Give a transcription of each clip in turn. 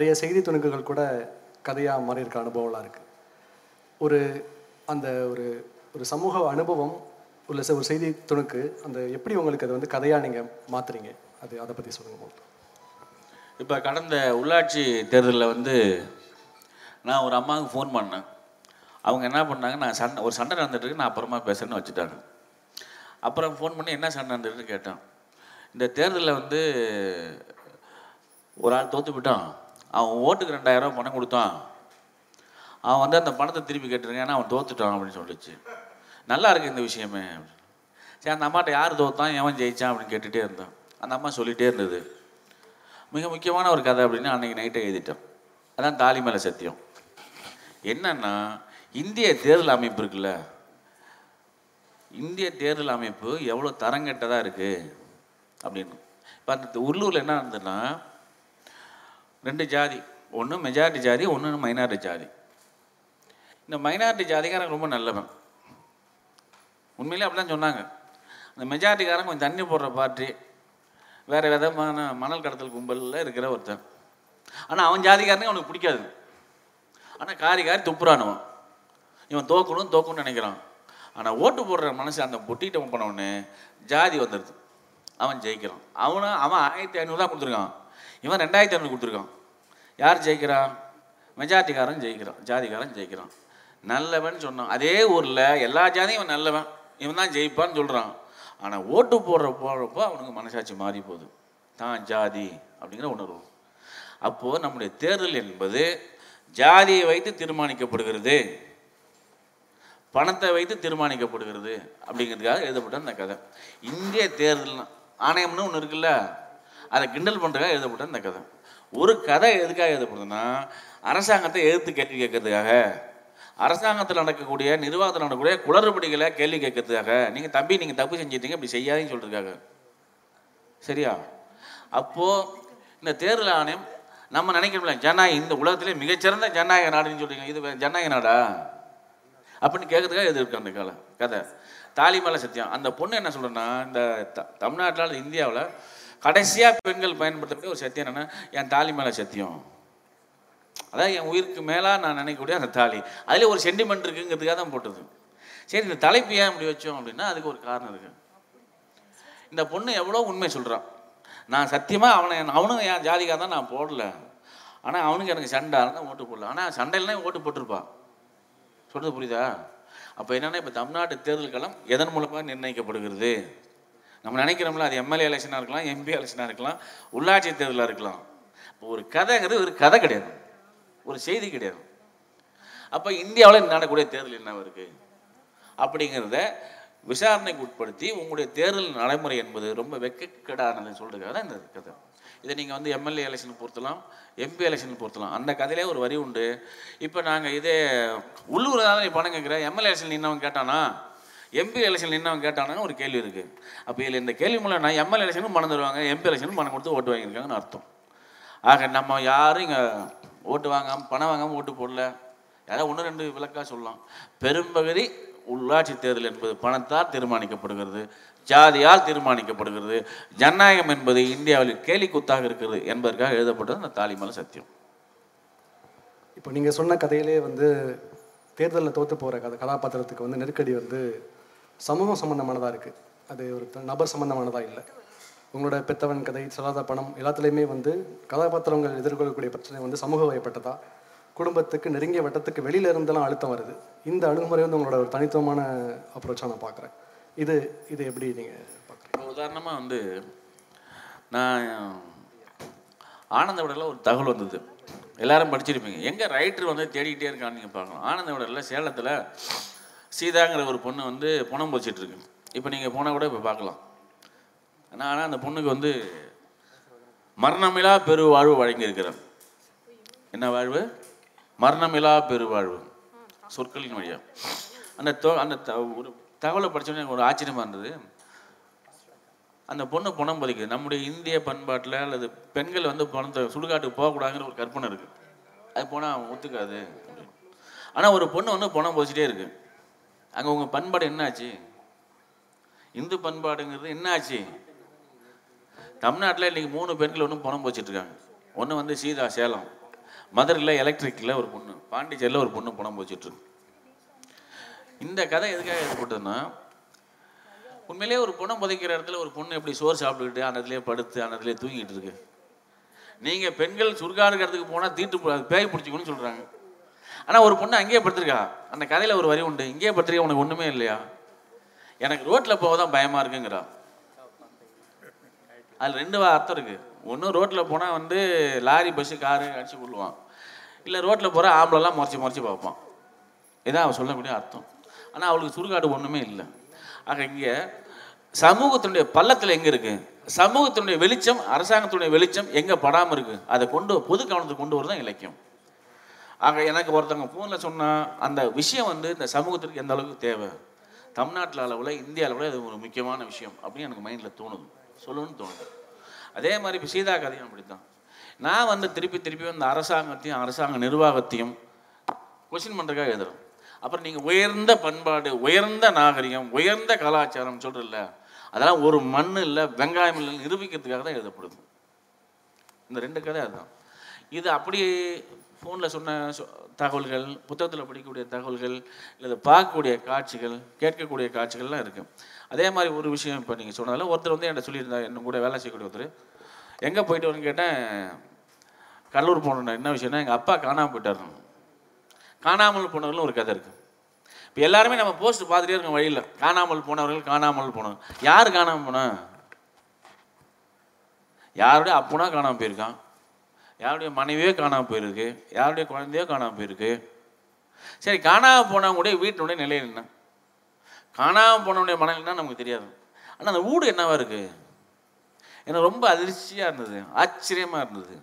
நிறைய செய்தி துணுக்குகள் கூட கதையாக மாறி இருக்க அனுபவம்லாம் இருக்குது ஒரு அந்த ஒரு ஒரு சமூக அனுபவம் உள்ள ஒரு செய்தி துணுக்கு அந்த எப்படி உங்களுக்கு அது வந்து கதையாக நீங்கள் மாற்றுறீங்க அது அதை பற்றி சொல்லுங்கள் இப்போ கடந்த உள்ளாட்சி தேர்தலில் வந்து நான் ஒரு அம்மாவுக்கு ஃபோன் பண்ணேன். அவங்க என்ன பண்ணாங்க நான் சண்டை ஒரு சண்டை நடந்துட்டுருக்கு நான் அப்புறமா பேசுறேன்னு வச்சுட்டாங்க. அப்புறம் ஃபோன் பண்ணி என்ன சண்டை நடந்துட்டுன்னு கேட்டேன். இந்த தேர்தலில் வந்து ஒரு ஆள் தோற்று விட்டான் அவன் ஓட்டுக்கு ரெண்டாயிரம் பணம் கொடுத்தான். அவன் வந்து அந்த பணத்தை திருப்பி கேட்டிருக்கேன் ஏன்னா அவன் தோத்துட்டான் அப்படின்னு சொல்லிச்சு. நல்லா இருக்கு இந்த விஷயமே. சரி அந்த அம்மாட்ட யார் தோத்தான் எவன் ஜெயிச்சான் அப்படின்னு கேட்டுகிட்டே இருந்தான். அந்த அம்மா சொல்லிகிட்டே இருந்தது. மிக முக்கியமான ஒரு கதை அப்படின்னு அன்றைக்கி நைட்டை எழுதிட்டேன் அதான் தாலி மேலே சத்தியம். என்னன்னா இந்திய தேர்தல் அமைப்பு இருக்குல்ல இந்திய தேர்தல் அமைப்பு எவ்வளோ தரங்கெட்டதாக இருக்குது அப்படின்னு. இப்போ அந்த உள்ளூரில் என்ன நடந்ததுன்னா ரெண்டு ஜாதி. ஒன்று மெஜாரிட்டி ஜாதி ஒன்று மைனாரிட்டி ஜாதி. இந்த மைனாரிட்டி ஜாதிக்காரன் ரொம்ப நல்லவன். உண்மையிலே அப்படி தான் சொன்னாங்க. அந்த மெஜாரிட்டிக்காரன் கொஞ்சம் தண்ணி போடுற பார்ட்டி வேறு விதமான மணல் கடத்தல் கும்பலில் இருக்கிற ஒருத்தன். ஆனால் அவன் ஜாதிக்காரனே அவனுக்கு பிடிக்காது. ஆனால் காரி காரி துப்புறானவன் இவன் தோக்கணும் தோக்கணும்னு நினைக்கிறான். ஆனால் ஓட்டு போடுற மனசு அந்த பொட்டிட்டு பண்ணவொடனே ஜாதி வந்துடுது அவன் ஜெயிக்கிறான். அவனும் அவன் ஆயிரத்தி ஐநூறு தான் கொடுத்துருக்கான். இவன் ரெண்டாயிரத்தி ஐநூறு கொடுத்துருக்கான். யார் ஜெயிக்கிறான் மெஜாரிட்டிக்காரன் ஜெயிக்கிறான். ஜாதிக்காரன் ஜெயிக்கிறான். நல்லவன் சொன்னான். அதே ஊரில் எல்லா ஜாதியும் இவன் நல்லவன். இவன் தான் ஜெயிப்பான்னு சொல்கிறான் ஆனால் ஓட்டு போடுற போடுறப்போ அவனுக்கு மனசாட்சி மாறி போகுது. தான் ஜாதி அப்படிங்கிற உணர்வு. அப்போது நம்முடைய தேர்தல் என்பது ஜாதியை வைத்து தீர்மானிக்கப்படுகிறது. பணத்தை வைத்து தீர்மானிக்கப்படுகிறது. அப்படிங்கிறதுக்காக எழுதப்பட்ட அந்த கதை. இந்திய தேர்தல் ஆணையம்னு ஒன்று இருக்குல்ல? அதை கிண்டல் பண்ணுறதுக்காக எழுதப்பட்ட இந்த கதை. ஒரு கதை எதுக்காக எழுதப்படுதுன்னா அரசாங்கத்தை எதிர்த்து கேள்வி கேட்கறதுக்காக. அரசாங்கத்தில் நடக்கக்கூடிய நிர்வாகத்தில் நடக்கக்கூடிய குளறுபடிகளை கேள்வி கேட்கறதுக்காக. நீங்கள் தம்பி நீங்கள் தப்பு செஞ்சிட்டீங்க இப்படி செய்யாதுன்னு சொல்கிறதுக்காக சரியா? அப்போது இந்த தேர்தல் ஆணையம் நம்ம நினைக்கிறோம்ல ஜனநாயகம் இந்த உலகத்திலே மிகச்சிறந்த ஜனநாயக நாடுன்னு சொல்றீங்க. இது ஜனநாயக நாடா? அப்படின்னு கேட்கறதுக்காக இது இருக்கு அந்த கலை கதை. தாலி மேலே சத்தியம். அந்த பொண்ணு என்ன சொல்றேன்னா இந்த த தமிழ்நாட்டில் இந்தியாவில் கடைசியாக பெண்கள் பயன்படுத்தக்கூடிய ஒரு சத்தியம் என்னென்னா என் தாலி மேலே சத்தியம். அதான் என் உயிருக்கு மேலாக நான் நினைக்கக்கூடிய அந்த தாலி. அதில் ஒரு சென்டிமெண்ட் இருக்குங்கிறதுக்காக தான் போட்டது. சரி இந்த தலைப்பு ஏன் இப்படி வச்சோம் அப்படின்னா அதுக்கு ஒரு காரணம் இருக்குது இந்த பொண்ணு எவ்வளோ உண்மை சொல்கிறான் நான் சத்தியமாக அவனை அவனும் என் ஜாதிக்காக தான் நான் போடல. ஆனால் அவனுக்கு எனக்கு சண்டை தான் ஓட்டு போடல. ஆனால் சண்டையிலாம் ஓட்டு போட்டிருப்பா. சொல்கிறது புரியுதா? அப்போ என்னென்னா இப்போ தமிழ்நாட்டு தேர்தல் களம் எதன் மூலமாக நிர்ணயிக்கப்படுகிறது? நம்ம நினைக்கிறோம்ல அது எம்எல்ஏ எலெக்ஷனாக இருக்கலாம் எம்பி எலெக்ஷனாக இருக்கலாம் உள்ளாட்சி தேர்தலாக இருக்கலாம். இப்போ ஒரு கதைங்கிறது ஒரு கதை கிடையாது. ஒரு செய்தி கிடையாது. அப்போ இந்தியாவில் நடக்கக்கூடிய தேர்தல் என்ன இருக்குது அப்படிங்கிறத விசாரணைக்கு உட்படுத்தி உங்களுடைய தேர்தல் நடைமுறை என்பது ரொம்ப வெக்கக்கேடானதுன்னு சொல்கிறதுக்காக தான் இந்த கதை. இதை நீங்கள் வந்து எம்எல்ஏ எலெக்ஷன் பொறுத்தலாம் எம்பி எலெக்ஷன் பொறுத்தலாம் அந்த கதையிலே ஒரு வரி உண்டு. இப்போ நாங்கள் இதே உள்ளூர் தான் நீ பணம் கேட்குற? எம்எல்ஏ எலெக்ஷன் நின்னவன் கேட்டானா? எம்பி எலெக்ஷன் நின்னவன் கேட்டானான்னு ஒரு கேள்வி இருக்குது அப்போ இதில் இந்த கேள்வி மூலம் நான் எம்எல்ஏ எலெக்ஷனும் பணம் தருவாங்க எம்பி எலெக்ஷனும் பணம் கொடுத்து ஓட்டு வாங்கியிருக்காங்கன்னு அர்த்தம். ஆக நம்ம யாரும் இங்கே ஓட்டு வாங்காமல் பணம் வாங்காமல் ஓட்டு போடல. யாராவது ஒன்று ரெண்டு விளக்காக சொல்லலாம். பெரும்பகுதி உள்ளாட்சி தேர்தல் என்பது பணத்தால் தீர்மானிக்கப்படுகிறது ஜாதியால் தீர்மானிக்கப்படுகிறது. ஜனநாயகம் என்பது இந்தியாவில் கேலி குத்தாக இருக்கிறது என்பதற்காக எழுதப்பட்டது அந்த தாலிமலை சத்தியம். இப்போ நீங்கள் சொன்ன கதையிலே வந்து தேர்தலில் தோற்று போகிற கதை கதாபாத்திரத்துக்கு வந்து நெருக்கடி வந்து சமூகம் சம்மந்தமானதாக இருக்குது அது ஒரு நபர் சம்மந்தமானதாக இல்லை. உங்களோட பெத்தவன் கதை சொல்லாத பணம் எல்லாத்துலேயுமே வந்து கதாபாத்திரங்கள் எதிர்கொள்ளக்கூடிய பிரச்சனை வந்து சமூக வயப்பட்டதா? குடும்பத்துக்கு நெருங்கிய வட்டத்துக்கு வெளியில இருந்தெல்லாம் அழுத்தம் வருது. இந்த அணுகுமுறை வந்து உங்களோட ஒரு தனித்துவமான அப்ரோச்சாக நான் பார்க்குறேன் இது இது எப்படி நீங்கள் பார்க்குறீங்க உதாரணமாக வந்து நான் ஆனந்த விடலில் ஒரு தகவல் வந்தது. எல்லாரும் படிச்சிருப்பீங்க. எங்கே ரைட்டர் வந்து தேடிக்கிட்டே இருக்கான்னு நீங்கள் பார்க்கலாம். ஆனந்த விடலில் சேலத்தில் சீதாங்கிற ஒரு பொண்ணு வந்து பணம் போச்சிட்டு இருக்கு இப்போ நீங்கள் போனால் கூட இப்போ பார்க்கலாம் ஆனால் ஆனால் அந்த பொண்ணுக்கு வந்து மரணமிலா பெரு வாழ்வு வழங்கியிருக்கிறேன் என்ன வாழ்வு? மரணமிலா பெருவாழ்வு சொற்களின் வழியா. அந்த தோ அந்த த- ஒரு தகவலை படிச்சோன்னே எனக்கு ஒரு ஆச்சரியமா இருந்தது. அந்த பொண்ணு பணம் பதிக்குது நம்முடைய இந்திய பண்பாட்டில் அல்லது பெண்கள் வந்து பணத்தை சுடுகாட்டுக்கு போகக்கூடாதுங்கிற ஒரு கற்பனை இருக்குது அது போனால் ஒத்துக்காது. ஆனால் ஒரு பொண்ணு வந்து பணம் போச்சுட்டே இருக்குது அங்கே உங்கள் பண்பாடு என்னாச்சு? இந்து பண்பாடுங்கிறது என்னாச்சு? தமிழ்நாட்டில் இன்னைக்கு மூணு பெண்கள் ஒன்றும் பணம் போச்சுட்டுருக்காங்க ஒன்று வந்து சீதா சேலம் மதுரையில் எலக்ட்ரிக்கில் ஒரு பொண்ணு பாண்டிச்சேரியில் ஒரு பொண்ணு பணம் போச்சுட்ருக்கு. இந்த கதை எதுக்காக ஏற்பட்டதுன்னா உண்மையிலேயே ஒரு பொண்ணை புதைக்கிற இடத்துல ஒரு பொண்ணு எப்படி சோறு சாப்பிட்டுக்கிட்டு அந்த இடத்துலயே படுத்து அந்த இடத்துலயே தூங்கிட்டு இருக்கு. நீங்கள் பெண்கள் சுருக்காடு இடத்துக்கு போனால் தீட்டு பேய் பிடிச்சிக்கணும்னு சொல்கிறாங்க ஆனால் ஒரு பொண்ணு அங்கேயே படுத்திருக்கா. அந்த கதையில் ஒரு வரி உண்டு. இங்கேயே படுத்திருக்கா உனக்கு ஒன்றுமே இல்லையா? எனக்கு ரோட்டில் போக தான் பயமாக இருக்குங்கிறா. அதில் ரெண்டு அர்த்தம் இருக்குது ஒன்று ரோட்டில் போனால் வந்து லாரி பஸ்ஸு காரு அடிச்சு விடுவான் இல்லை ரோட்டில் போகிற ஆம்பளைலாம் முறைச்சி முறைச்சி பார்ப்பான். இதான் அவன் சொல்லக்கூடிய அர்த்தம். ஆனால் அவளுக்கு சுடுகாடு ஒன்றுமே இல்லை. ஆக இங்கே சமூகத்தினுடைய பள்ளத்தில் எங்கே இருக்கு? சமூகத்தினுடைய வெளிச்சம் அரசாங்கத்தினுடைய வெளிச்சம் எங்கே படாமல் இருக்கு? அதை கொண்டு பொது கவனத்துக்கு கொண்டு வரதான் இலக்கியம். ஆக எனக்கு ஒருத்தவங்க ஃபோனில் சொன்னால் அந்த விஷயம் வந்து இந்த சமூகத்திற்கு எந்த அளவுக்கு தேவை? தமிழ்நாட்டில் அளவில் இந்திய அளவில் இது ஒரு முக்கியமான விஷயம் அப்படின்னு எனக்கு மைண்டில் தோணுது. சொல்லணும்னு தோணுது. அதே மாதிரி இப்போ சீதா கதையும் அப்படி தான் நான் வந்து திருப்பி திருப்பி அந்த அரசாங்கத்தையும் அரசாங்க நிர்வாகத்தையும் கொஸ்டின் பண்ணுறதுக்காக எழுதுறோம் அப்புறம் நீங்கள் உயர்ந்த பண்பாடு உயர்ந்த நாகரிகம் உயர்ந்த கலாச்சாரம் சொல்கிறல்ல அதெல்லாம் ஒரு மண் இல்லை வெங்காயம் இல்லை நிரூபிக்கிறதுக்காக தான் எழுதப்படுது. இந்த ரெண்டு கதை அதுதான். இது அப்படி ஃபோனில் சொன்ன தகவல்கள் புத்தகத்தில் படிக்கக்கூடிய தகவல்கள் இல்லை பார்க்கக்கூடிய காட்சிகள் கேட்கக்கூடிய காட்சிகள்லாம் இருக்குது அதே மாதிரி ஒரு விஷயம் இப்போ நீங்கள் சொன்னதில் ஒருத்தர் வந்து என்கிட்ட சொல்லியிருந்தார் என்ன கூட வேலை செய்யக்கூடிய ஒருத்தர் எங்கே போயிட்டு வரேன்னு கேட்டேன் கடலூர் போனேன் என்ன விஷயம்னா எங்கள் அப்பா காணாமல் போயிட்டார். காணாமல் போனவர்களும் ஒரு கதை இருக்குது இப்போ எல்லாருமே நம்ம போஸ்ட் பார்த்துட்டே இருக்கோம் வழியில். காணாமல் போனவர்கள் காணாமல் போனவங்க யார் காணாமல் போனா? யாருடைய அப்பனா காணாமல் போயிருக்கான்? யாருடைய மனைவியோ காணாமல் போயிருக்கு யாருடைய குழந்தையோ காணாமல் போயிருக்கு. சரி காணாமல் போனவங்களுடைய வீட்டினுடைய நிலை என்ன? காணாமல் போனவனுடைய மனநிலைன்னா நமக்கு தெரியாது. ஆனால் அந்த வீடு என்னவா இருக்குது எனக்கு ரொம்ப அதிர்ச்சியாக இருந்தது ஆச்சரியமாக இருந்தது.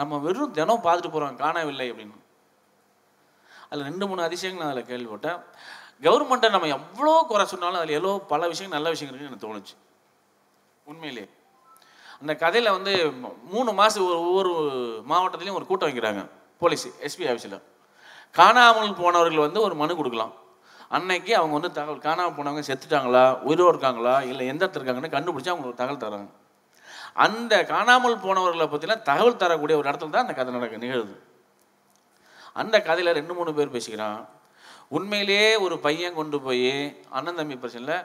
நம்ம வெறும் தினம் பார்த்துட்டு போகிறோம் காணவில்லை அப்படின்னு. அதில் ரெண்டு மூணு அதிசயங்கள் நான் அதில் கேள்விப்பட்டேன். கவர்மெண்ட்டை நம்ம எவ்வளோ குறை சொன்னாலும் அதில் எவ்வளோ பல விஷயங்கள் நல்ல விஷயங்கள் இருக்குன்னு எனக்கு தோணுச்சு. உண்மையிலே. அந்த கதையில் வந்து மூணு மாதம் ஒரு ஒவ்வொரு மாவட்டத்துலேயும் ஒரு கூட்டம் வைக்கிறாங்க போலீஸ் எஸ்பி ஆஃபீஸில் காணாமல் போனவர்கள் வந்து ஒரு மனு கொடுக்கலாம். அன்னைக்கு அவங்க வந்து தகவல் காணாமல் போனவங்க செத்துட்டாங்களா உயிரோ இருக்காங்களா இல்லை எந்த இடத்துல இருக்காங்கன்னு கண்டுபிடிச்சி அவங்க தகவல் தராங்க. அந்த காணாமல் போனவர்களை பற்றிலாம் தகவல் தரக்கூடிய ஒரு இடத்துல தான் அந்த கதை நடக்க நிகழுது. அந்த கதையில் ரெண்டு மூணு பேர் பேசிக்கிறான். உண்மையிலேயே ஒரு பையன் கொண்டு போய் அண்ணன் தம்பி பிரச்சனையில்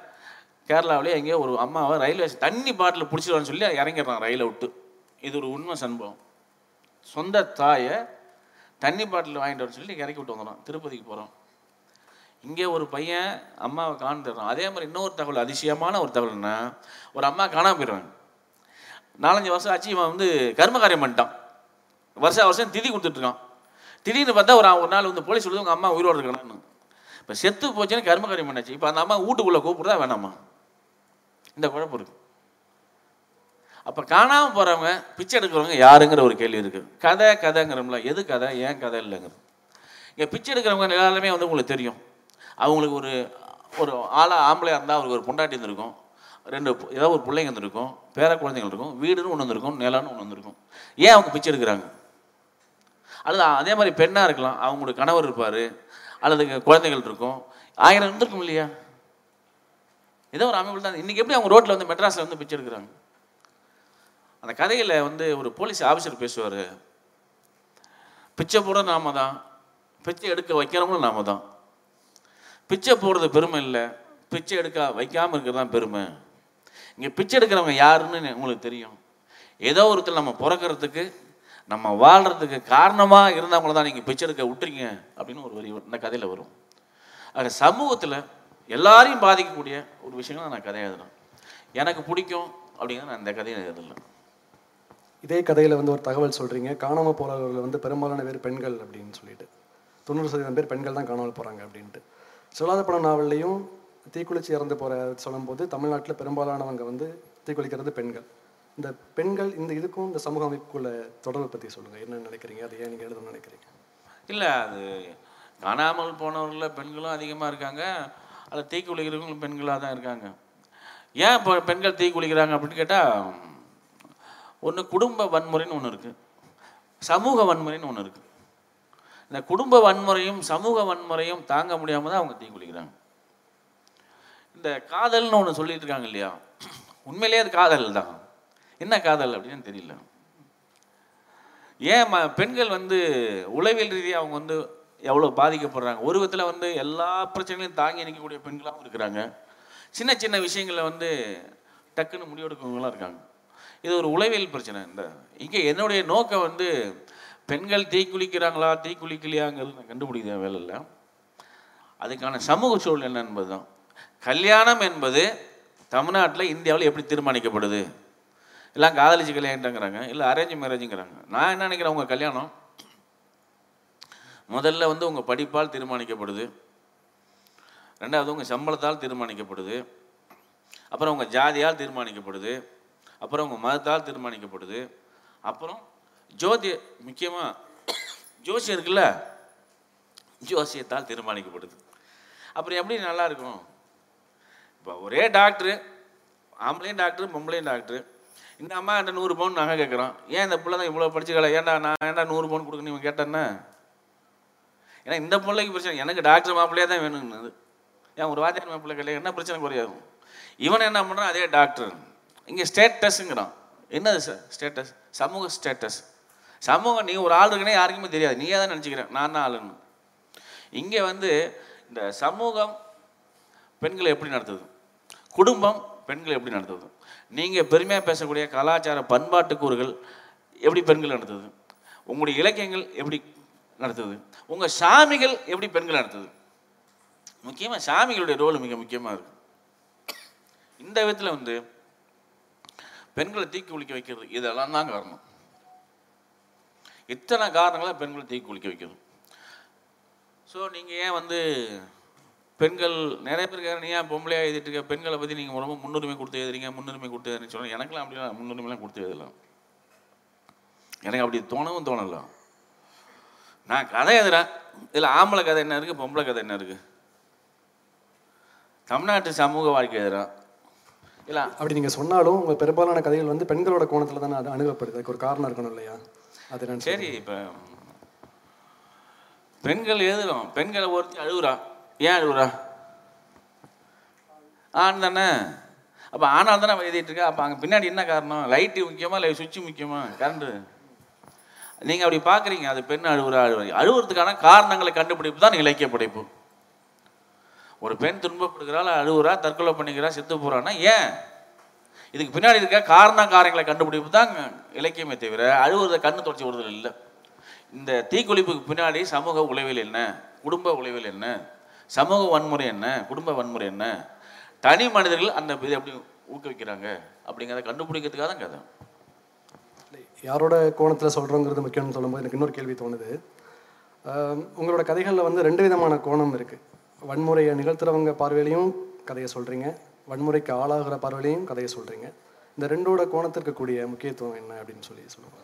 கேரளாவிலே எங்கேயோ ஒரு அம்மாவை ரயில்வே தண்ணி பாட்டில் பிடிச்சிடுவான்னு சொல்லி இறங்கிடுறான் ரயிலை விட்டு. இது ஒரு உண்மை சம்பவம். சொந்த தாயை தண்ணி பாட்டில் வாங்கிட்டு வர சொல்லி இறக்கி விட்டு வந்துடும் திருப்பதிக்கு போகிறோம் இங்கே ஒரு பையன் அம்மாவை காணுறான் அதே மாதிரி இன்னொரு தகவல் அதிசயமான ஒரு தகவல்னா ஒரு அம்மா காணாம போயிடுவாங்க நாலஞ்சு வருஷம் ஆச்சு இவன் வந்து கர்மகாரியம் பண்ணிட்டான். வருஷம் வருஷம் திதி கொடுத்துட்ருக்கான் திடீர்னு பார்த்தா ஒரு ஒரு நாள் வந்து போலீஸ் சொல்லுது உங்கள் அம்மா உயிரோடு இருக்கணும்னு இப்போ செத்து போச்சுன்னு கர்மகாரியம் பண்ணாச்சு இப்போ அந்த அம்மா வீட்டுக்குள்ளே கூப்பிடுறதா வேணாமா? இந்த குழப்பம் இருக்கு. அப்போ காணாமல் போகிறவங்க பிச்சை எடுக்கிறவங்க யாருங்கிற ஒரு கேள்வி இருக்குது கதை கதைங்கிறோம்ல. எது கதை? ஏன் கதை இல்லைங்கிறது. இங்கே பிச்சை எடுக்கிறவங்க எல்லாருமே வந்து உங்களுக்கு தெரியும். அவங்களுக்கு ஒரு ஒரு ஆளாக ஆம்பளையாக இருந்தால் அவருக்கு ஒரு பொண்டாட்டி இருந்திருக்கும். ரெண்டு ஏதாவது ஏதோ ஒரு பிள்ளைங்க இருந்திருக்கும். பேர குழந்தைங்க இருக்கும். வீடுன்னு ஒன்று வந்திருக்கும் நிலம்னு ஒன்று வந்திருக்கும் ஏன் அவங்க பிச்சை எடுக்கிறாங்க? அல்லது அதே மாதிரி பெண்ணாக இருக்கலாம். அவங்களோட கணவர் இருப்பார். அல்லது குழந்தைகள் இருக்கும். ஆயிரம் இருந்திருக்கும் இல்லையா? ஏதோ ஒரு அமைப்பு தான். இன்றைக்கி எப்படி அவங்க ரோட்டில் வந்து மெட்ராஸில் வந்து பிச்சை எடுக்கிறாங்க அந்த கதையில் வந்து ஒரு போலீஸ் ஆஃபீஸர் பேசுவார். பிச்சை போட நாம தான். பிச்சை எடுக்க வைக்கிறவங்களும் நாம தான். பிச்சை போடுறது பெருமை இல்லை. பிச்சை எடுக்க வைக்காமல் இருக்கிறது தான் பெருமை. இங்கே பிச்சை எடுக்கிறவங்க யாருன்னு உங்களுக்கு தெரியும். ஏதோ ஒருத்தர் நம்ம பிறக்கறதுக்கு நம்ம வாழ்கிறதுக்கு காரணமாக இருந்தவங்கள தான் நீங்கள் பிச்சை எடுக்க விட்டுறீங்க அப்படின்னு ஒரு வரி இந்த கதையில் வரும். ஆக சமூகத்தில் எல்லாரையும் பாதிக்கக்கூடிய ஒரு விஷயங்கள் நான் கதை எழுதுறேன். எனக்கு பிடிக்கும் அப்படிங்கிறது நான் இந்த கதையை எழுதலை இதே கதையில் வந்து ஒரு தகவல் சொல்கிறீங்க காணாமல் போகிறவர்கள் வந்து பெரும்பாலான பேர் பெண்கள் அப்படின்னு சொல்லிட்டு. தொண்ணூறு சதவீதம் பேர் பெண்கள் தான் காணாமல் போகிறாங்க அப்படின்ட்டு. சொல்லாத படம் நாவல்லையும் தீக்குளிச்சு இறந்து போகிற சொல்லும்போது தமிழ்நாட்டில் பெரும்பாலானவங்க வந்து தீக்குளிக்கிறது பெண்கள். இந்த பெண்கள் இந்த இதுக்கும் இந்த சமூக அமைப்புக்குள்ள தொடர்பு பற்றி சொல்லுங்கள் என்ன நினைக்கிறீங்க? அது ஏன் நீங்கள் எழுதணும்னு நினைக்கிறீங்க? இல்லை அது காணாமல் போனவர்களில் பெண்களும் அதிகமாக இருக்காங்க. அதில் தீ குளிக்கிறவங்களும் பெண்களாக தான் இருக்காங்க. ஏன் இப்போ பெண்கள் தீ குளிக்கிறாங்க அப்படின்னு கேட்டால் ஒன்று குடும்ப வன்முறைன்னு ஒன்று இருக்குது சமூக வன்முறைன்னு ஒன்று இருக்குது இந்த குடும்ப வன்முறையும் சமூக வன்முறையும் தாங்க முடியாமல் தான் அவங்க தீ குளிக்கிறாங்க. இந்த காதல்னு ஒன்று சொல்லிட்டு இருக்காங்க இல்லையா? உண்மையிலேயே அது காதல் தான். என்ன காதல் அப்படின்னு தெரியல. ஏன் ம பெண்கள் வந்து உளவியல் ரீதியாக அவங்க வந்து எவ்வளோ பாதிக்கப்படுறாங்க? ஒரு விதத்தில் வந்து எல்லா பிரச்சனைகளையும் தாங்கி நிற்கக்கூடிய பெண்களாகவும் இருக்கிறாங்க. சின்ன சின்ன விஷயங்களில் வந்து டக்குன்னு முடிவெடுக்கவங்களாம் இருக்காங்க. இது ஒரு உளவியல் பிரச்சனை. இந்த இங்கே என்னுடைய நோக்கம் வந்து பெண்கள் தீக்குளிக்கிறாங்களா தீக்குளிக்கலையாங்கிறது நான் கண்டுபிடிக்கிற வேலை இல்லை. அதுக்கான சமூக சூழல் என்ன என்பது தான் கல்யாணம் என்பது தமிழ்நாட்டில் இந்தியாவில் எப்படி தீர்மானிக்கப்படுது? எல்லாம் காதலிச்சு கல்யாணங்கிறாங்க இல்லை அரேஞ்ச் மேரேஜுங்கிறாங்க நான் என்ன நினைக்கிறேன்? உங்கள் கல்யாணம் முதல்ல வந்து உங்கள் படிப்பால் தீர்மானிக்கப்படுது. ரெண்டாவது உங்கள் சம்பளத்தால் தீர்மானிக்கப்படுது. அப்புறம் உங்கள் ஜாதியால் தீர்மானிக்கப்படுது. அப்புறம் உங்கள் மதத்தால் தீர்மானிக்கப்படுது. அப்புறம் ஜோதி முக்கியமாக ஜோசியம் இருக்குல்ல? ஜோசியத்தால் தீர்மானிக்கப்படுது. அப்புறம் எப்படி நல்லா இருக்கும்? இப்போ ஒரே டாக்டரு ஆம்பளையும் டாக்டர் பொம்பளையும் டாக்டர் இந்த அம்மா என்கிட்ட நூறு பவுன் நகை கேட்குறோம் ஏன் இந்த பிள்ளை தான் இவ்வளோ படிச்சுக்கல? ஏன்டா நான் ஏன்டா நூறு பவுன் கொடுக்கணும்? இவன் கேட்டேன்னா ஏன்னா இந்த பிள்ளைக்கு பிரச்சனை எனக்கு டாக்டர் மாப்பிள்ளையே தான் வேணும்னு ஏன் ஒரு வாத்தியார் மாப்பிள்ளை கிடையாது என்ன பிரச்சனை குறையாது இவன் என்ன பண்ணுறான் அதே டாக்டர் இங்கே ஸ்டேட்டஸுங்கிறான் என்னது சார் ஸ்டேட்டஸ் சமூக ஸ்டேட்டஸ் சமூகம் நீ ஒரு ஆள் இருக்குன்னே யாருக்குமே தெரியாது. நீயே தான் நினச்சிக்கிறேன் நான் தான் ஆளுன்னு. இங்கே வந்து இந்த சமூகம் பெண்களை எப்படி நடத்துது? குடும்பம் பெண்களை எப்படி நடத்துது? நீங்கள் பெருமையாக பேசக்கூடிய கலாச்சார பண்பாட்டு கூறுகள் எப்படி பெண்கள் நடத்துது? உங்களுடைய இலக்கியங்கள் எப்படி நடத்துது. உங்கள் சாமிகள் எப்படி பெண்கள் நடத்துது? முக்கியமாக சாமிகளுடைய ரோல் மிக முக்கியமாக இருக்கு. இந்த விதத்தில் வந்து பெண்களை தீக்கு குளிக்க வைக்கிறது இதெல்லாம் தான் காரணம். இத்தனை காரணங்களை பெண்களை தீக்கு குளிக்க வைக்கிறது. ஸோ நீங்கள் ஏன் வந்து பெண்கள் நிறைய பேர் கேட்குறேன் நீ ஏன் பொம்பளையாக எழுதிட்டு இருக்க? பெண்களை பற்றி நீங்கள் ரொம்ப முன்னுரிமை கொடுத்து எழுதுறீங்க முன்னுரிமை கொடுத்து எழுதுறீங்கன்னு சொன்னால் எனக்குலாம் அப்படிலாம் முன்னுரிமைலாம் கொடுத்து எழுதலாம் எனக்கு அப்படி தோணவும் தோணலாம் நான் கதை எழுதுறேன். இதில் ஆம்பளை கதை என்ன இருக்குது பொம்பளை கதை என்ன இருக்குது தமிழ்நாட்டு சமூக வாழ்க்கை எழுதுறேன். இல்லை அப்படி நீங்கள் சொன்னாலும் உங்கள் பெரும்பாலான கதைகள் வந்து பெண்களோட கோணத்தில் தானே அது அணுகப்படுது. அதுக்கு ஒரு காரணம் இருக்கணும் இல்லையா? அது சரி இப்போ பெண்கள் எழுதுறோம். பெண்களை ஒருத்தி அழுகுறா. ஏன் அழுகுறா? ஆண் தானே. அப்போ ஆணால் தானே எழுதிட்டு இருக்கா? அப்போ அங்கே பின்னாடி என்ன காரணம்? லைட்டு முக்கியமா இல்லை சுவிட்ச் முக்கியமா? கரண்டு நீங்கள் அப்படி பார்க்குறீங்க அது பெண் அழுகுறா அழுகுறா அழுகுறதுக்கான காரணங்களை கண்டுபிடிப்பு தான் இலக்கிய படைப்பு. ஒரு பெண் துன்பப்படுகிறாள் அழுகுறா தற்கொலை பண்ணிக்கிறா செத்து போகிறான்னா ஏன்? இதுக்கு பின்னாடி இருக்க காரண காரியங்களை கண்டுபிடிப்பு தான் இலக்கியமே தவிர அழுகுறத கண்ணு தொடச்சி விடுதல் இல்லை. இந்த தீக்குளிப்புக்கு பின்னாடி சமூக உளவில் என்ன? குடும்ப உளவில் என்ன? சமூக வன்முறை என்ன? குடும்ப வன்முறை என்ன? தனி மனிதர்கள் அந்த இதை எப்படி ஊக்குவிக்கிறாங்க? அப்படிங்கிறத கண்டுபிடிக்கிறதுக்காக தான் கதை. யாரோட கோணத்தில் சொல்கிறோங்கிறது முக்கியம்னு சொல்லும்போது எனக்கு இன்னொரு கேள்வி தோணுது. உங்களோட கதைகளில் வந்து ரெண்டு விதமான கோணம் இருக்குது வன்முறையை நிகழ்த்துறவங்க பார்வையிலையும் கதையை சொல்கிறீங்க வன்முறைக்கு ஆளாகிற பார்வையிலையும் கதையை சொல்கிறீங்க இந்த ரெண்டோட கோணத்திற்கு கூடிய முக்கியத்துவம் என்ன அப்படின்னு சொல்லி சொல்லுவாங்க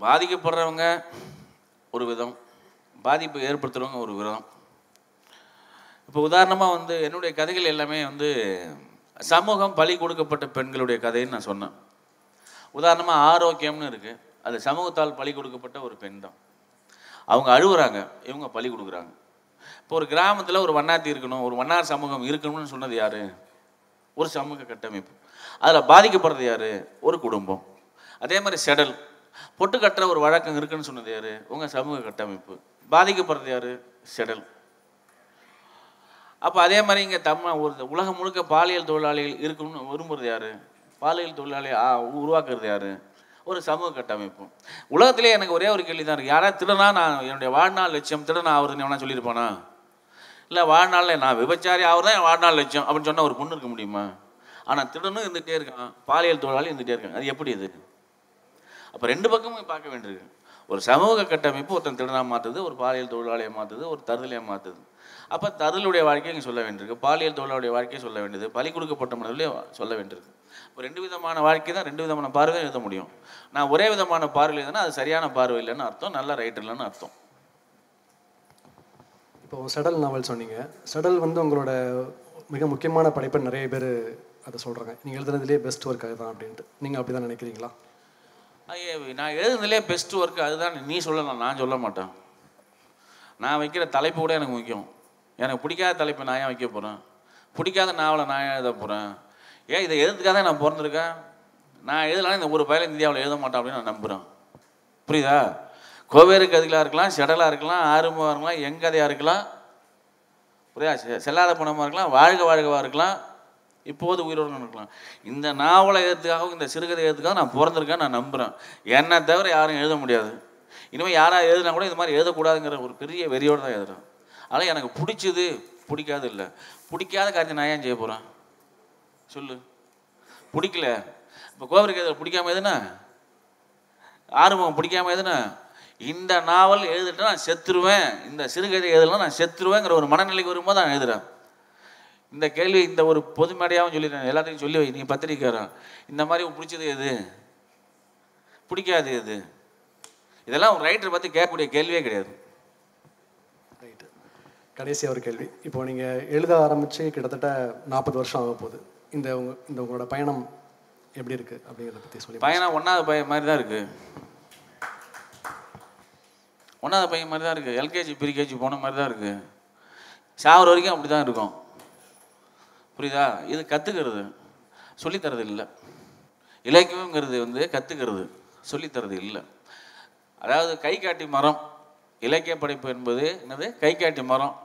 பாதிக்கப்படுறவங்க ஒரு விதம் பாதிப்பு ஏற்படுத்துகிறவங்க ஒரு விதம். இப்போ உதாரணமாக வந்து என்னுடைய கதைகள் எல்லாமே வந்து சமூகம் பலி கொடுக்கப்பட்ட பெண்களுடைய கதைன்னு நான் சொன்னேன். உதாரணமாக ஆரோக்கியம்னு இருக்குது அது சமூகத்தால் பலி கொடுக்கப்பட்ட ஒரு பெண் தான். அவங்க அழுகுறாங்க இவங்க பலி கொடுக்குறாங்க. இப்போ ஒரு கிராமத்தில் ஒரு வண்ணாத்தி இருக்கணும் ஒரு வண்ணார் சமூகம் இருக்கணும்னு சொன்னது யார்? ஒரு சமூக கட்டமைப்பு. அதில் பாதிக்கப்படுறது யார்? ஒரு குடும்பம். அதே மாதிரி செடல். பொட்டு கட்டுற ஒரு வழக்கம் இருக்குன்னு சொன்னது யார்? உங்கள் சமூக கட்டமைப்பு. பாதிக்கப்படுறது யார்? செடல். அப்போ அதே மாதிரி இங்கே தமிழ் ஒரு உலகம் முழுக்க பாலியல் தொழிலாளிகள் இருக்கணும்னு விரும்புறது யார்? பாலியல் தொழிலாளி ஆ உருவாக்குறது யார்? ஒரு சமூக கட்டமைப்பு. உலகத்திலே எனக்கு ஒரே ஒரு கேள்வி தான் இருக்குது யாராவது திருடனா நான் என்னுடைய வாழ்நாள் லட்சியம் திருடனா ஆகுறதுன்னு எவனா சொல்லியிருப்பானா? இல்லை வாழ்நாளில் நான் விபச்சாரி அவர் தான் என் வாழ்நாள் லட்சியம் அப்படின்னு சொன்னால் ஒரு பொண்ணு இருக்க முடியுமா? ஆனால் திருடனும் இருந்துகிட்டே இருக்கான் பாலியல் தொழிலாளி இருந்துகிட்டே இருக்கான். அது எப்படி இது? அப்போ ரெண்டு பக்கமும் பார்க்க வேண்டியிருக்கு. ஒரு சமூக கட்டமைப்பு ஒருத்தன் திருடனாக மாற்றுது ஒரு பாலியல் தொழிலாளியை மாற்றுது ஒரு தருதலையை மாற்றுது அப்போ தருதலுடைய வாழ்க்கையை இங்கே சொல்ல வேண்டியிருக்கு. பாலியல் தொழிலாளிய வாழ்க்கையை சொல்ல வேண்டியது. பலி கொடுக்கப்பட்ட மனிதர்களே சொல்ல வேண்டியிருக்கு. இப்போ ரெண்டு விதமான வாழ்க்கை தான் ரெண்டு விதமான பார்வை எழுத முடியும். நான் ஒரே விதமான பார்வை எழுதுனா அது சரியான பார்வை இல்லைன்னு அர்த்தம் நல்ல ரைட் இல்லைன்னு அர்த்தம். இப்போ செடல் நாவல் சொன்னீங்க. செடல் வந்து உங்களோட மிக முக்கியமான படைப்பை நிறைய பேர் அதை சொல்கிறாங்க நீங்கள் எழுதுனதுலேயே பெஸ்ட் ஒர்க் அதுதான் அப்படின்ட்டு. நீங்கள் அப்படி தான் நினைக்கிறீங்களா? ஐயே, நான் எழுதுனதுலே பெஸ்ட் ஒர்க் அதுதான். நீ சொல்லலாம் நான் சொல்ல மாட்டேன். நான் வைக்கிற தலைப்பு கூட எனக்கு முக்கியம். எனக்கு பிடிக்காத தலைப்பை நான் ஏன் வைக்க போகிறேன் பிடிக்காத நாவலை நான் ஏன் எழுத போகிறேன் ஏன் இதை எழுதுக்காக நான் பிறந்திருக்கேன்? நான் எழுதலாம் இந்த ஒரு பயில இந்தியாவில் எழுத மாட்டேன் அப்படின்னு நான் நம்புகிறேன் புரியுதா? கோவேறு கதைகளாக இருக்கலாம் செடலாக இருக்கலாம் ஆறுமுகமாக இருக்கலாம் எங்கதையாக இருக்கலாம். புரியா செ- செல்லாத பணமாக இருக்கலாம் வாழ்க வாழ்கவாக இருக்கலாம். இப்போது உயிரோடு இருக்கலாம். இந்த நாவலை எழுதுக்காகவும் இந்த சிறுகதை எழுத்துக்காக நான் பிறந்திருக்கேன் நான் நம்புகிறேன் என்னை தவிர யாரும் எழுத முடியாது. இனிமேல் யாராவது எழுதினா கூட இது மாதிரி எழுதக்கூடாதுங்கிற ஒரு பெரிய வெறியோடு தான் எழுதுறேன். ஆனால் எனக்கு பிடிச்சது பிடிக்காது இல்லை பிடிக்காத காரியத்தை நான் ஏன் செய்ய போகிறேன் சொல்லு. பிடிக்கல. இப்போ கோவருக்கு பிடிக்காம எதுனா? ஆறுமுகம் பிடிக்காம எதுனா? இந்த நாவல் எழுதிட்டு நான் செத்துருவேன். இந்த சிறுகதை எழுதலாம் நான் செத்துருவேங்கிற ஒரு மனநிலைக்கு வரும்போது நான் எழுதுறேன். இந்த கேள்வி இந்த ஒரு பொது மேடையாகவும் சொல்லிடுறேன் எல்லாத்தையும் சொல்லி வை. நீ இந்த மாதிரி பிடிச்சது எது? பிடிக்காது எது? இதெல்லாம் ஒரு ரைட்டரை பற்றி கேட்கக்கூடிய கேள்வியே கிடையாது. ரைட்டு கடைசி ஒரு கேள்வி. இப்போ நீங்கள் எழுத ஆரம்பித்து கிட்டத்தட்ட நாற்பது வருஷம் ஆக போகுது. இந்த உங்க இந்த உங்களோட பயணம் எப்படி இருக்குது அப்படிங்கிறத பற்றி சொல்லி பயணம் ஒன்றாவது பையன் மாதிரி தான் இருக்குது ஒன்றாவது பையன் மாதிரி தான் இருக்குது எல்கேஜி பிரிகேஜி போன மாதிரி தான் இருக்குது சாவர வரைக்கும் அப்படி தான் இருக்கும். புரியுதா? இது கற்றுக்கிறது சொல்லித்தரது இல்லை. இலக்கியம்ங்கிறது வந்து கற்றுக்கிறது சொல்லித்தரது இல்லை. அதாவது கை காட்டி மரம். இலக்கிய படைப்பு என்பது என்னது? கை காட்டி மரம்.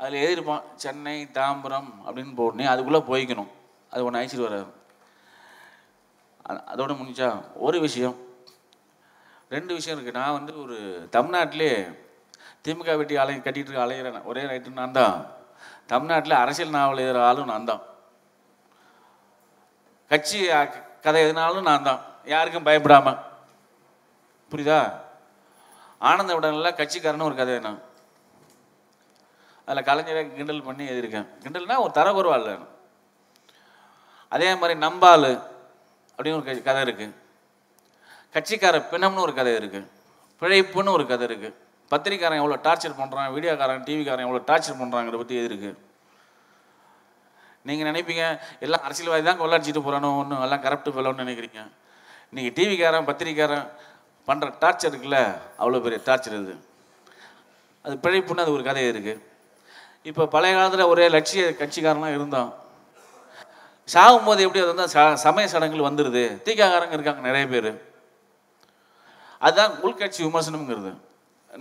அதில் எழுதியிருப்பான் சென்னை தாம்பரம் அப்படின்னு போடனே அதுக்குள்ளே போய்க்கணும். அது ஒன்று அழைச்சிட்டு வராது. அதோட முடிஞ்சா ஒரு விஷயம். ரெண்டு விஷயம் இருக்குது நான் வந்து ஒரு தமிழ்நாட்டிலே திமுக வெட்டி அலை கட்டிட்டு இருக்க அலையிறேன் ஒரே ரைட்டு நான் தான் தமிழ்நாட்டில் அரசியல் நாவல் எழுதுகிற ஆளும் நான் தான் கட்சி கதை எதுனாலும் நான் தான் யாருக்கும் பயப்படாமல் புரியுதா? ஆனந்த விடனில் கட்சிக்காரன்னு ஒரு கதை நான் அதில் கலைஞரை கிண்டல் பண்ணி எழுதியிருக்கேன் கிண்டல்னா ஒரு தரக்குறவா இல்லை. அதே மாதிரி நம்பால் அப்படின்னு ஒரு கதை இருக்குது கட்சிக்கார பிணம்னு ஒரு கதை இருக்குது பிழைப்புன்னு ஒரு கதை இருக்குது பத்திரிக்காரன் எவ்வளோ டார்ச்சர் பண்ணுறான் வீடியோக்காரன் டிவிக்காரன் எவ்வளோ டார்ச்சர் பண்ணுறாங்கிறத பற்றி எது இருக்குது நீங்கள் நினைப்பீங்க எல்லாம் அரசியல்வாதி தான் கொள்ளாடிச்சிட்டு போகிறானோ ஒன்றும் எல்லாம் கரப்ட் ஃபெலோன்னு நினைக்கிறீங்க. நீங்கள் டிவிக்காரன் பத்திரிக்காரன் பண்ணுற டார்ச்சர் இருக்குல்ல அவ்வளோ பெரிய டார்ச்சர் இது அது பிழைப்புன்னு அது ஒரு கதை இருக்குது இப்போ பழைய காலத்தில் ஒரே லட்சிய கட்சிக்காரன்லாம் இருந்தான். சாகும்போது எப்படி அது வந்து ச சமய சடங்குகள் வந்துடுது தீக்காக்காரங்க இருக்காங்க நிறைய பேர். அதுதான் உள்கட்சி விமர்சனம்ங்கிறது.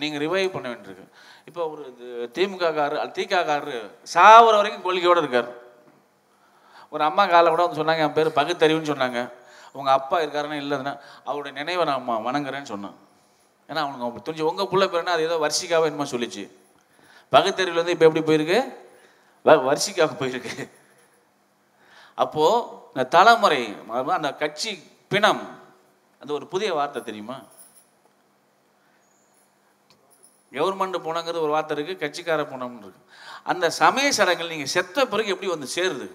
நீங்கள் ரிவைவ் பண்ண வேண்டியிருக்கு. இப்போ ஒரு திமுக காரு திக சாவர வரைக்கும் கொள்கையோடு இருக்கார். ஒரு அம்மா காலை கூட வந்து சொன்னாங்க என் பேர் பகுத்தறிவுன்னு சொன்னாங்க. உங்கள் அப்பா இருக்காருன்னு இல்லைன்னா அவருடைய நினைவை நான் வணங்குறேன்னு சொன்னேன். ஏன்னா அவனுக்கு அவன் துணிஞ்சு உங்கள் பிள்ளை பேருன்னா அது ஏதோ வர்ஷிக்காவை என்னமோ சொல்லிச்சு. பகுத்தறிவில் வந்து இப்போ எப்படி போயிருக்கு? வ- வரிசைக்காக போயிருக்கு. அப்போது இந்த தலைமுறை அந்த கட்சி பிணம் அது ஒரு புதிய வார்த்தை தெரியுமா? கவர்மெண்ட் போனங்கிறது ஒரு வார்த்தை இருக்குது கட்சிக்கார போனோம்னு இருக்கு. அந்த சமய சடங்குகள் நீங்கள் செத்த பிறகு எப்படி வந்து சேருது?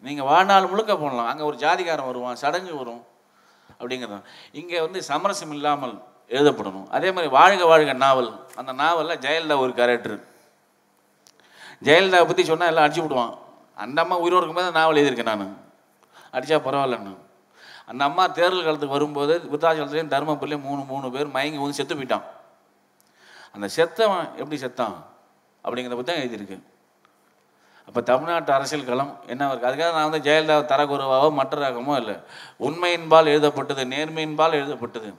நீங்கள் வாழ்நாள் முழுக்க போடலாம். அங்கே ஒரு ஜாதிகாரம் வருவான் சடங்கு வரும் அப்படிங்கிறது இங்கே வந்து சமரசம் இல்லாமல் எழுதப்படணும். அதே மாதிரி வாழ்க வாழ்க நாவல். அந்த நாவலில் ஜெயலலிதா ஒரு கேரக்டர் ஜெயலலிதாவை பற்றி சொன்னால் எல்லாம் அடிச்சு விடுவான். அந்த அம்மா உயிரோடு இருக்கும்போது நாவல் எழுதியிருக்கேன் நான். அடித்தா பரவாயில்லண்ணா அந்த அம்மா தேர்தல் காலத்துக்கு வரும்போது விருத்தாச்சலத்துலேயும் தருமபுரிலையும் மூணு மூணு பேர் மயங்கி வந்து செத்து போயிட்டான். அந்த செத்தவன் எப்படி செத்தான்? அப்படிங்கிறத பற்றி தான் எழுதியிருக்கு. அப்போ தமிழ்நாட்டு அரசியல் களம் என்ன இருக்குது அதுக்காக நான் வந்து ஜெயலலிதா தரகுருவாவோ மற்ற ரகமோ இல்லை. உண்மையின்பால் எழுதப்பட்டது நேர்மையின்பால் எழுதப்பட்டது.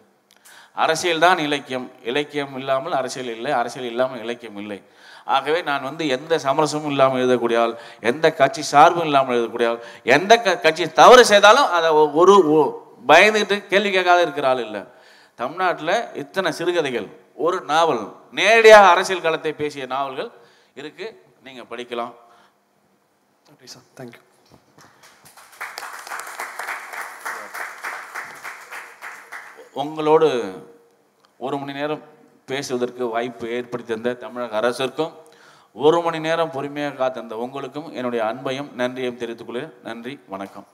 அரசியல் தான் இலக்கியம். இலக்கியம் இல்லாமல் அரசியல் இல்லை. அரசியல் இல்லாமல் இலக்கியம் இல்லை. ஆகவே நான் வந்து எந்த சமரசமும் இல்லாமல் எழுதக்கூடிய ஆள் எந்த கட்சி சார்பும் இல்லாமல் எழுதக்கூடிய ஆள் எந்த க கட்சி தவறு செய்தாலும் அதை ஒரு பயந்துக்கிட்டு கேள்வி கேட்காத இருக்கிற ஆள் இல்லை. தமிழ்நாட்டில் இத்தனை சிறுகதைகள் ஒரு நாவல் நேரடியாக அரசியல் களத்தை பேசிய நாவல்கள் இருக்குது நீங்கள் படிக்கலாம். நன்றி சார் தேங்க்யூ உங்களோடு ஒரு மணி நேரம் பேசுவதற்கு வாய்ப்பு ஏற்படுத்தி தந்த தமிழக அரசிற்கும் ஒரு மணி நேரம் பொறுமையாக காத்திருந்த உங்களுக்கும் என்னுடைய அன்பையும் நன்றியையும் தெரிவித்துக் கொள்கிறேன். நன்றி வணக்கம்.